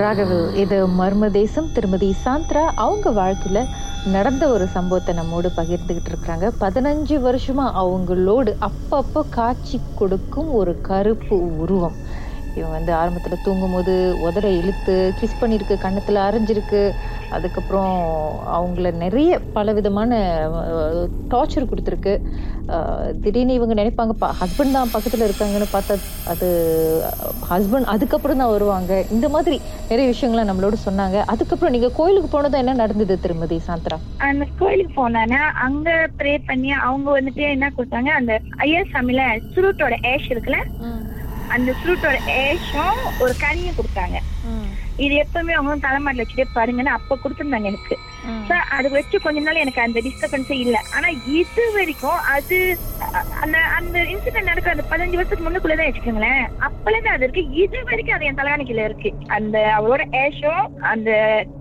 ராகவு இது மர்ம தேசம். திருமதி சாந்த்ரா அவங்க வாழ்க்கையில நடந்த ஒரு சம்பவத்தை நம்மோடு பகிர்ந்துகிட்டு இருக்கிறாங்க பதினஞ்சு வருஷமா அவங்களோடு அப்பப்போ காட்சி கொடுக்கும் ஒரு கருப்பு உருவம். இவன் வந்து ஆரம்பத்துல தூங்கும்போது உதரை இழுத்து கிஸ் பண்ணியிருக்கு கண்ணத்தில் அரைஞ்சிருக்கு. அதுக்கப்புறம் அவங்கள நிறைய பலவிதமான டார்ச்சர் கொடுத்துருக்கு. திடீர்னு இவங்க நினைப்பாங்க ஹஸ்பண்ட் தான் பக்கத்துல இருக்காங்கன்னு பார்த்தா அது ஹஸ்பண்ட் அதுக்கப்புறம் தான் வருவாங்க. இந்த மாதிரி நிறைய விஷயங்கள்லாம் நம்மளோட சொன்னாங்க. அதுக்கப்புறம் நீங்க கோயிலுக்கு போனதும் என்ன நடந்தது திருமதி சாந்த்ரா? அந்த கோயிலுக்கு போனானா. அங்க ப்ரே பண்ணி அவங்க வந்துட்டு என்ன கொடுத்தாங்க அந்த ஐயர் சாமியில சுருட்டோட ஏஷ் இருக்குல்ல அந்த ஃப்ரூட்டோட ஏஷும் ஒரு கனியும் கொடுத்தாங்க. இது எப்பவுமே அவங்க தலைமாட்டில் வச்சுட்டே பாருங்கன்னு அப்ப கொடுத்துருந்தாங்க எனக்கு. So, அது வச்சு கொஞ்ச நாள் எனக்கு அந்த டிஸ்டர்பன்ஸே இல்ல. ஆனா இது வரைக்கும் அது அந்த அந்த இன்சிடென்ட் நடக்கிற அந்த பதினஞ்சு வருஷத்துக்கு முன்னுக்குள்ளதான் வச்சுக்கோங்களேன். அப்பல இருந்து அது இருக்கு. இது வரைக்கும் அது என் தலைகாணிக்கல இருக்கு. அந்த அவரோட ஏஷும் அந்த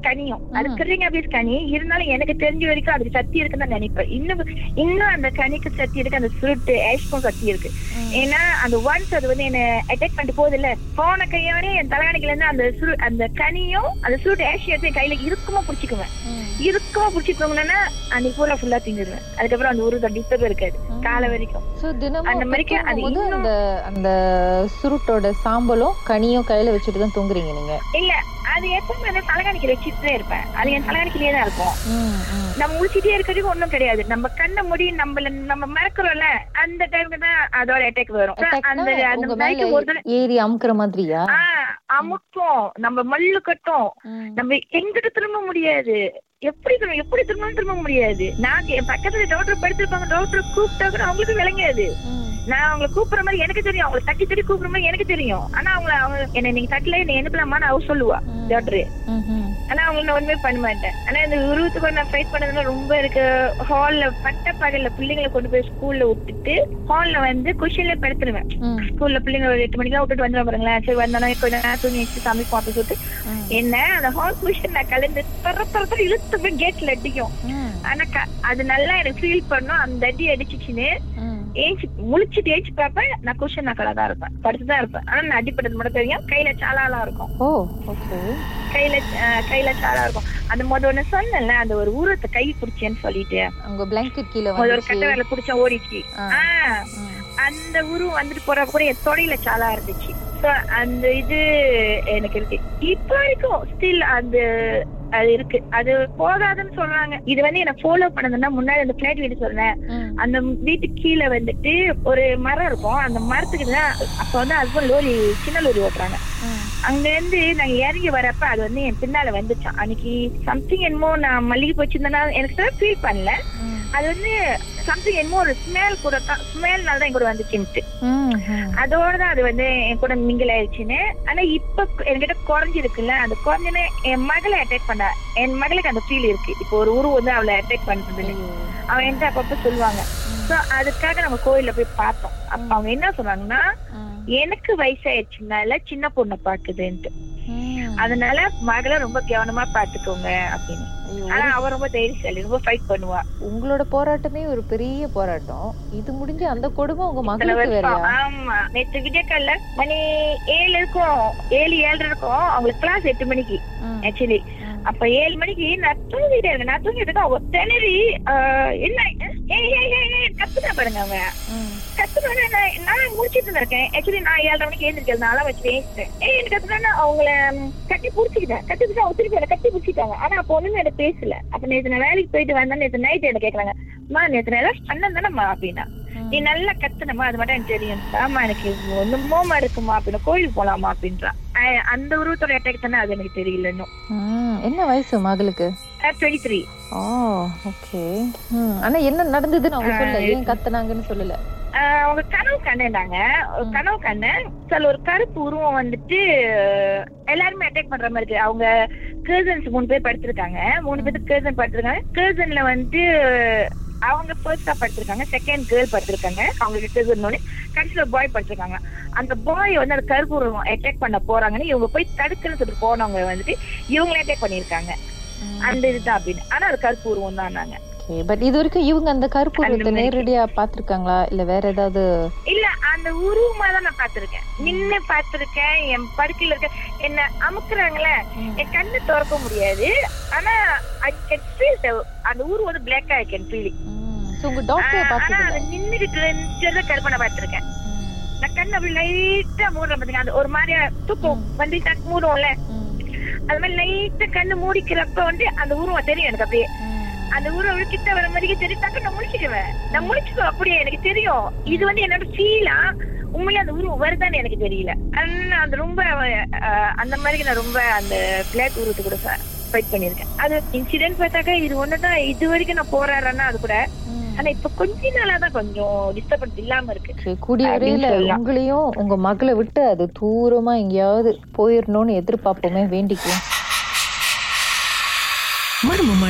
கனியும். அது. கிரிங்க பீஸ் கனி. இருந்தாலும் எனக்கு தெரிஞ்ச வரைக்கும் அதுக்கு சக்தி இருக்குன்னு தான் நினைப்பேன். இன்னும் இன்னும் அந்த கனிக்கு சக்தி இருக்கு அந்த ஃப்ரூட் ஏஷ்க்கும் சக்தி இருக்கு. ஏன்னா அந்த ஒன்ஸ் அது வந்து என்ன அட்டாக் பண்ணிட்டு போகுது இல்ல போன கையோட என் தலைகாணிக்கல இருந்து அந்த அந்த கனியும் அந்த ஃப்ரூட் ஏஷ் எடுத்து கையில இறுக்கமா பிடிச்சிக்குவேன். இறுக்கமா பிடிச்சிக்கோங்கன்னா அன்னைக்கு பூரா ஃபுல்லா திங்கிடுவேன் அதுக்கப்புறம் அந்த ஒரு டிஸ்டர்ப் இருக்காது. காலை வரைக்கும். சோ தினமும் அந்த மாதிரிக்கு அது இன்னும் அந்த அந்த சுருட்டோட சாம்பலும் கனியும் கையில வச்சுட்டு தான் தூங்குறீங்க நீங்க? இல்ல அது எப்பவுமே அந்த தலைகாணிக்கு வச்சுட்டு இருப்பேன். அது என் தலைகாணிக்கிலேயே தான் இருக்கும். நம்ம முடிச்சிட்டே இருக்கிறதுக்கு ஒண்ணும் கிடையாது. நம்ம கண்ணை மூடி நம்மள நம்ம மறக்கிறோம்ல அந்த டைம்க்கு தான் அதோட அட்டாக் வரும். அந்த அந்த ஒரு தடவை ஏறி அமுக்குற மாதிரியா? அமுக்கும். நம்ம மல்லு கட்டும். நம்ம எங்கிட்ட திரும்ப முடியாது. எப்படி திரும்ப எப்படி திரும்ப திரும்ப முடியாது நான் என் பக்கத்துல டாக்டர் படுத்திருப்பாங்க டாக்டர் கூப்பிட்டா கூட அவங்களுக்கு விளங்காது. நான் அவங்களை கூப்பிடுற மாதிரி எனக்கு தெரியும் அவங்களை தட்டி தட்டி கூப்பிடுற மாதிரி எனக்கு தெரியும் ஆனா அவங்க அவங்க என்ன நீங்க தட்டல என்ன எழுப்பலாமான்னு அவ சொல்லுவா. டாக்டர். ஆனா அவங்க நான் ஒண்ணுமே பண்ண மாட்டேன் ஆனா இந்த உருவத்துக்கு நான் ஃபைட் பண்ணதுல ரொம்ப இருக்கு ஹால்ல பட்ட பகல்ல பிள்ளைங்களை கொண்டு போய் ஸ்கூல்ல விட்டுட்டு ஹால்ல வந்து குஷன்ல படுத்துருவேன். ஸ்கூல்ல பிள்ளைங்க ஒரு எட்டு மணிக்கு விட்டுட்டு வந்துடும் பாருங்களேன் சரி வந்தானே கொஞ்ச நேரம் தூங்கி வச்சு சமைப்போம் அப்படின்னு சொல்லிட்டு. என்ன அந்த ஹால் குஷன் நான் கலந்து தர தர தர இழுத்து போய் கேட்ல அடிக்கும். ஆனா அது நல்லா எனக்கு ஃபீல் பண்ணும். அந்த அடி அடிச்சுச்சுன்னு. ஏஞ்சி முழிச்சிட்டு ஏஞ்சி பார்ப்பேன். நான் குஷன் நக்கலா தான் இருப்பேன். படுத்துதான் இருப்பேன். ஆனா நான் அடிப்பட்டது மட்டும் தெரியும். கையில சாலாலாம் இருக்கும். கையில கையில சாலா இருக்கும். அந்த முத ஒண்ணு சொன்னேன்ல அந்த ஒரு ஊரத்தை கை பிடிச்சேன்னு சொல்லிட்டு. உங்க பிளாங்கெட் கீழ ஒரு கட்ட வேலை பிடிச்ச ஓடிச்சு. அந்த உருவம் வந்துட்டு போற கூட என் தொடையில சாலா இருந்துச்சு. அந்த இது எனக்கு இருக்கு. இப்போ வரைக்கும் ஸ்டில் அந்த அது இருக்கு. அது போகாதுன்னு சொல்றாங்க. இது வந்து என்ன ஃபாலோ பண்ணதுன்னா முன்னாடி அந்த பிளாட் வீடு சொன்னேன். அந்த வீட்டுக்கு கீழே வந்துட்டு ஒரு மரம் இருக்கும். அந்த மரத்துக்கு தான் அப்ப வந்து ஹஸ்பண்ட் லோரி சின்ன லோரி ஓட்டுறாங்க. அங்க இருந்து நாங்க இறங்கி வரப்ப அது வந்து என் பின்னால வந்துச்சான் அன்னைக்கு சம்திங் என்னமோ நான் மல்லிகை போச்சிருந்தேன்னா எனக்கு ஃபீல் பண்ணல. அது வந்து சம்திங் என்னமோ ஒரு ஸ்மெல் கூட தான் ஸ்மெல்னால தான் என் கூட வந்துச்சுன்ட்டு. அதோட தான் அது வந்து என் கூட மிங்கிள் ஆயிடுச்சுன்னு. ஆனா இப்ப என்கிட்ட குறைஞ்சிருக்குல்ல அந்த குறைஞ்சுன்னு என் மகளை அட்டாக் பண்ண என் மகளுக்கு அந்த ஃபீல் இருக்கு. இப்போ ஒரு உருவம் வந்து அவளை அட்டாக் பண்றதுன்னு. அவன் என்கிட்ட அப்பப்ப சொல்லுவாங்க. சோ அதுக்காக நம்ம கோயில்ல போய் பார்த்தோம். அப்ப அவங்க என்ன சொன்னாங்கன்னா. எனக்கு வயசாயிடுச்சுனால சின்ன பொண்ணை பாக்குதுன்ட்டு. அதனால மகளை ரொம்ப கவனமா பாத்துக்கோங்க அப்படின்னு. ஆனா அவ ரொம்ப தைரியசாலி ரொம்ப ஃபைட் பண்ணுவா. உங்களோட போராட்டமே ஒரு பெரிய போராட்டம். இது முடிஞ்சு அந்த கொடுமை உங்க மகளுக்கு. வேறையா? ஆமா. நேற்று விடிய காலைல மணி ஏழு இருக்கும். ஏழு ஏழரை இருக்கும். அவங்களுக்கு கிளாஸ் எட்டு மணிக்கு. ஆக்சுவலி. அப்ப ஏழு மணிக்கு நான் தூங்கிட்டே இருக்கேன் நான் தூங்கிட்டு இருக்கேன் அவ திணறி ஆஹ், என்ன கத்துனா பாருங்க அவ ம். கத்துனோட நான் முடிச்சிட்டு இருக்கேன். ஆக்சுவலி நான் ஏழரை மணிக்கு எழுந்திருக்கேன் நான் வச்சு பேசிட்டேன். ஏய் எனக்கு கத்துனா அவங்கள ம், கட்டி புடிச்சுக்கிட்டேன். கட்டி அவங்க என்னை கட்டி பிடிச்சிட்டாங்க ஆனா அப்ப ஒண்ணுமே எனக்கு பேசல. அப்ப நான் வேலைக்கு போயிட்டு வந்தேன் நேத்து நைட் என்ன கேக்குறாங்க. நேத்து நான் ஏதாவது தானேம்மா? அப்படின்னா. ம். நீ நல்லா கத்துனமா அது மட்டும் எனக்கு தெரியும். ஆமா எனக்கு ஒண்ணுமோமா இருக்குமா? அப்படின்னா கோயிலுக்கு போலாமா? அப்படின்றா. அஹ் அந்த உருவத்தோட அட்டாக் தானே அது எனக்கு தெரியல இன்னும். என்ன வயசு மகளுக்கு? டுவெண்ட்டி த்ரீ ஓ ஓகே ஆனா என்ன நடந்ததுன்னு அவங்க சொல்லல ஏன். கத்துனாங்கன்னு சொல்லல? அவங்க கனவு கண்டேன்டாங்க ம். கனவு கண்டேன் சில ஒரு கருப்பு உருவம் வந்துட்டு எல்லாருமே அட்டாக் பண்ற மாதிரி இருக்கு. அவங்க கேர்சன்ஸ் மூணு பேர் படுத்திருக்காங்க. மூணு பேருக்கு கேர்சன் படுத்திருக்காங்க. கேர்சன்ல வந்து அவங்க ஃபர்ஸ்டா படுத்திருக்காங்க செகண்ட் கேர்ள் படுத்திருக்காங்க அவங்களுக்கு கேர்சன் கடைசியில பாய் படுத்திருக்காங்க அந்த பாய் வந்து அந்த கருப்பு உருவம் அட்டாக் பண்ண போறாங்கன்னு இவங்க போய் தடுக்கணும்னு சொல்லிட்டு போனவங்க வந்துட்டு இவங்களே அட்டாக் பண்ணிருக்காங்க ம். அந்த இதுதான் அப்படின்னு. ஆனா அது கருப்பு உருவம் தான் நாங்க ஓகே பட் இது வரைக்கும் இவங்க அந்த கருப்புருவத்தை. நேரடியா பாத்திருக்காங்களா இல்ல வேற ஏதாவது? இல்ல அந்த உருவமா தான் நான் பாத்திருக்கேன் நின்னு பாத்திருக்கேன் என் படுக்கையில இருக்க என்ன அமுக்குறாங்களே என் கண்ணு திறக்க முடியாது. ஆனா ஐ கேன் ஃபீல் அந்த ஊர் வந்து பிளாக் ஐ கேன் ஃபீல் உங்க டாக்டர் அது நின்னுகிட்டு இருந்த கற்பனை பார்த்திருக்கேன். நான் கண்ணு அப்படி லைட்டா மூடுறேன் பாத்தீங்க அந்த ஒரு மாதிரியா தூக்கம் வந்து டக்கு மூடுவோம்ல அது மாதிரி லைட்டா கண்ணு மூடிக்கிறப்ப வந்து அந்த உருவம் தெரியும் எனக்கு அப்படியே. அந்த உருவம் கிட்ட வர மாதிரி தெரியும் டக்கு நான் முடிச்சுக்குவேன் நான் முடிச்சுக்குவேன் அப்படியே எனக்கு தெரியும். இது வந்து என்னோட ஃபீலா உண்மையிலே அந்த உருவம் வருதான்னு எனக்கு தெரியல. அந்த ரொம்ப அந்த மாதிரி நான் ரொம்ப அந்த பிளாக் உருவத்தை கூட ஃபைட் பண்ணியிருக்கேன். அது இன்சிடென்ட் பார்த்தாக்கா இது ஒண்ணுதான் இது வரைக்கும் நான் போராடுறேன்னா அது கூட. ஆனா இப்ப கொஞ்ச நாளா தான் கொஞ்சம் டிஸ்டர்பன்ஸ் இல்லாம இருக்கு. கூடிய வரையில. உங்களையும் உங்க மகளை விட்டு அது தூரமா எங்கேயாவது போயிடணும்னு எதிர்பார்ப்போமே வேண்டிக்குவோம். மர்மமான